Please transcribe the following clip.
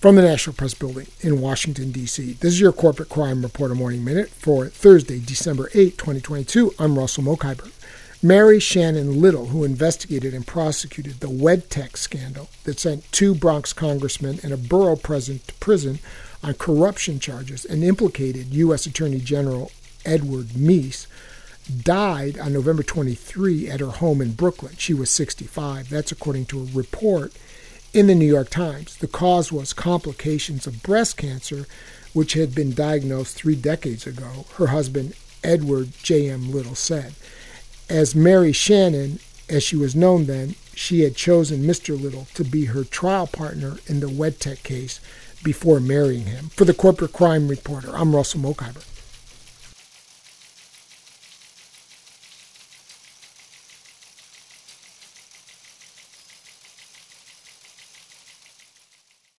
From the National Press Building in Washington, D.C., this is your Corporate Crime Reporter Morning Minute for Thursday, December 8, 2022. I'm Russell Mokhiber. Mary Shannon Little, who investigated and prosecuted the WedTech scandal that sent two Bronx congressmen and a borough president to prison on corruption charges and implicated U.S. Attorney General Edwin Meese, died on November 23 at her home in Brooklyn. She was 65. That's according to a report in the New York Times. The cause was complications of breast cancer, which had been diagnosed three decades ago, her husband, Edward J.M. Little, said. As Mary Shannon, as she was known then, she had chosen Mr. Little to be her trial partner in the WedTech case before marrying him. For the Corporate Crime Reporter, I'm Russell Mokhiber.